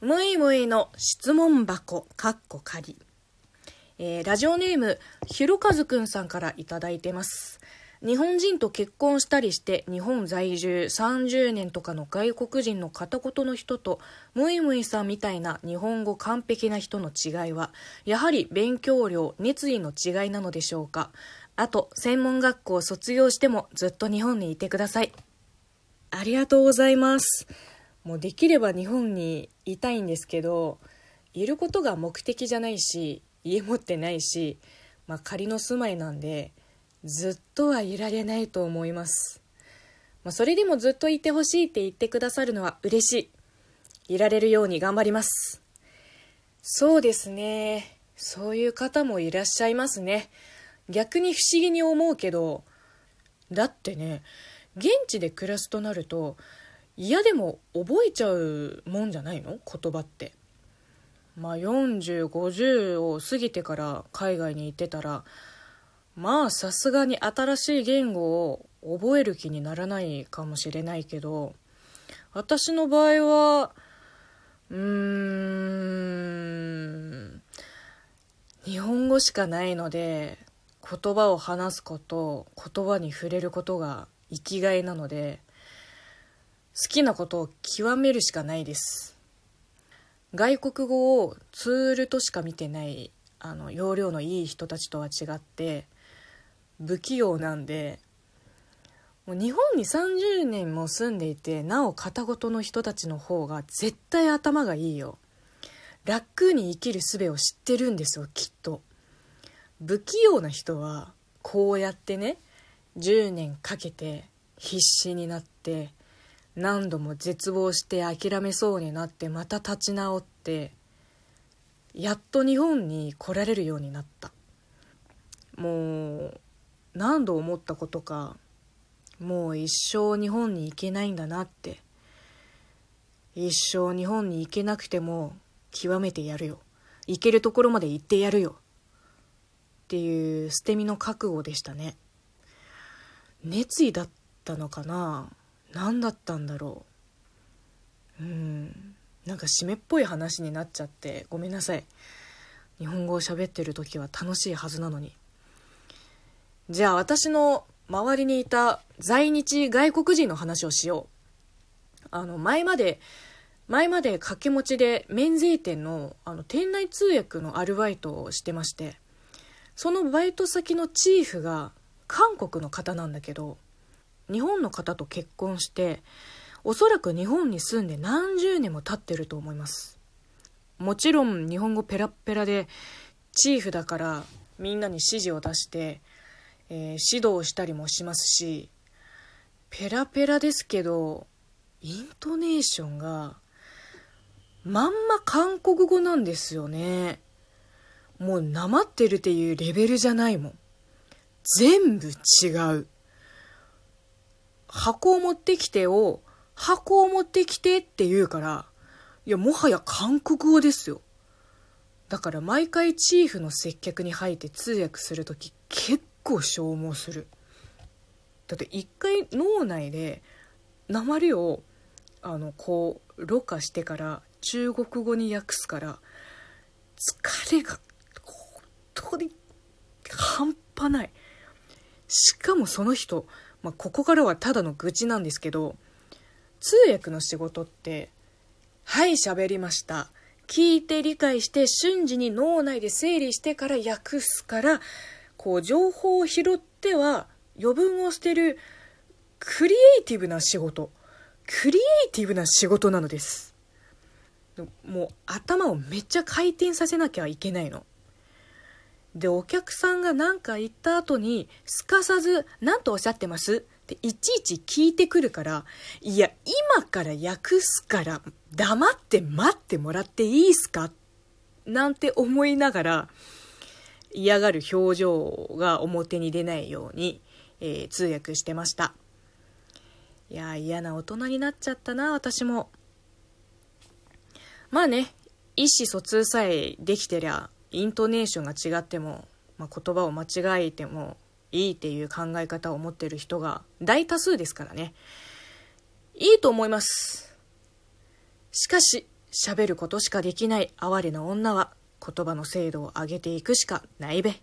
むいむいの質問箱、かっこ仮。えー、ラジオネーム、ひろかずくんさんからいただいてます。日本人と結婚したりして日本在住30年とかの外国人の片言の人とムイムイさんみたいな日本語完璧な人の違いはやはり勉強量熱意の違いなのでしょうかあと専門学校を卒業してもずっと日本にいてくださいありがとうございますもうできれば日本にいたいんですけどいることが目的じゃないし家持ってないし、まあ、仮の住まいなんでずっとはいられないと思います。まあ、それでもずっといてほしいって言ってくださるのは嬉しい。いられるように頑張ります。そうですね。そういう方もいらっしゃいますね。逆に不思議に思うけど、だってね、現地で暮らすとなると、嫌でも覚えちゃうもんじゃないの？言葉って。まあ40、50を過ぎてから海外に行ってたら、まあさすがに新しい言語を覚える気にならないかもしれないけど私の場合はうーん日本語しかないので言葉を話すこと言葉に触れることが生きがいなのできなことを極めるしかないです。外国語をツールとしか見てないあの容量のいい人たちとは違って不器用なんでもう日本に30年も住んでいてなお片言の人たちの方が絶対頭がいいよ。楽に生きる術を知ってるんですよきっと。不器用な人はこうやってね10年かけて必死になって何度も絶望して諦めそうになってまた立ち直ってやっと日本に来られるようになった。もう何度思ったことかもう一生日本に行けないんだなって。一生日本に行けなくても極めてやるよ。行けるところまで行ってやるよ。っていう捨て身の覚悟でしたね。熱意だったのかな。何だったんだろう。うん。なんか締めっぽい話になっちゃってごめんなさい。日本語を喋ってる時は楽しいはずなのに。じゃあ私の周りにいた在日外国人の話をしよう。あの、前まで、前まで掛け持ちで免税店のあの店内通訳のアルバイトをしてまして、そのバイト先のチーフが韓国の方なんだけど、日本の方と結婚して、おそらく日本に住んで何十年も経ってると思います。もちろん日本語ペラペラで、チーフだからみんなに指示を出して、えー、指導したりもしますしペラペラですけどイントネーションがまんま韓国語なんですよね。もうなまってるっていうレベルじゃないもん。全部違う。箱を持ってきてを箱を持ってきてって言うからいやもはや韓国語ですよ。だから毎回チーフの接客に入って通訳する時結構消耗する。だって一回脳内で鉛をあのこうろ過してから中国語に訳すから疲れが本当に半端ない。しかもその人、まあ、ここからはただの愚痴なんですけど通訳の仕事って「はい喋りました」聞いて理解して瞬時に脳内で整理してから訳すからこう情報を拾っては余分を捨てるクリエイティブな仕事。クリエイティブな仕事なのです。もう頭をめっちゃ回転させなきゃいけないの。でお客さんが何か言った後にすかさず「何とおっしゃってます?」っていちいち聞いてくるからいや今から訳すから黙って待ってもらっていいすか？なんて思いながら嫌がる表情が表に出ないように、えー、通訳してました。いや嫌な大人になっちゃったな、私も。まあね、意思疎通さえできてりゃ、イントネーションが違っても、まあ、言葉を間違えてもいいっていう考え方を持ってる人が大多数ですからね。いいと思います。しかし、喋ることしかできない哀れな女は言葉の精度を上げていくしかないべ。